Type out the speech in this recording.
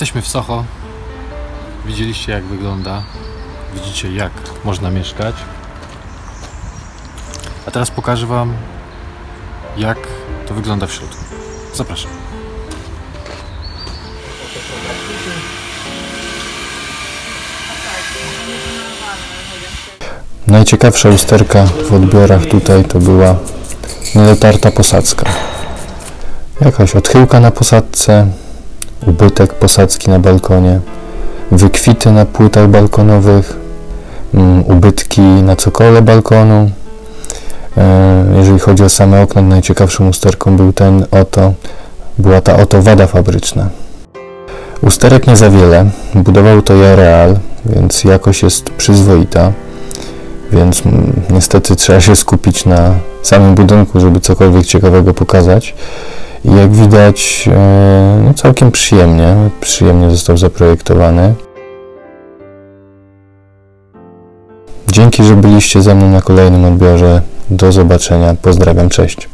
Jesteśmy w Soho. Widzieliście jak wygląda. Widzicie jak można mieszkać. A teraz pokażę Wam jak to wygląda w środku. Zapraszam. Najciekawsza usterka w odbiorach tutaj to była niedotarta posadzka. Jakaś odchyłka na posadzce, ubytek posadzki na balkonie, wykwity na płytach balkonowych, mm, ubytki na cokole balkonu. E, Jeżeli chodzi o same okno, najciekawszą usterką był ten oto, była ta oto wada fabryczna. Usterek nie za wiele, budował to Jareal, więc jakość jest przyzwoita więc mm, niestety trzeba się skupić na samym budynku, żeby cokolwiek ciekawego pokazać. Jak widać, e, no całkiem przyjemnie, przyjemnie został zaprojektowany. Dzięki, że byliście ze mną na kolejnym odbiorze. Do zobaczenia. Pozdrawiam, cześć.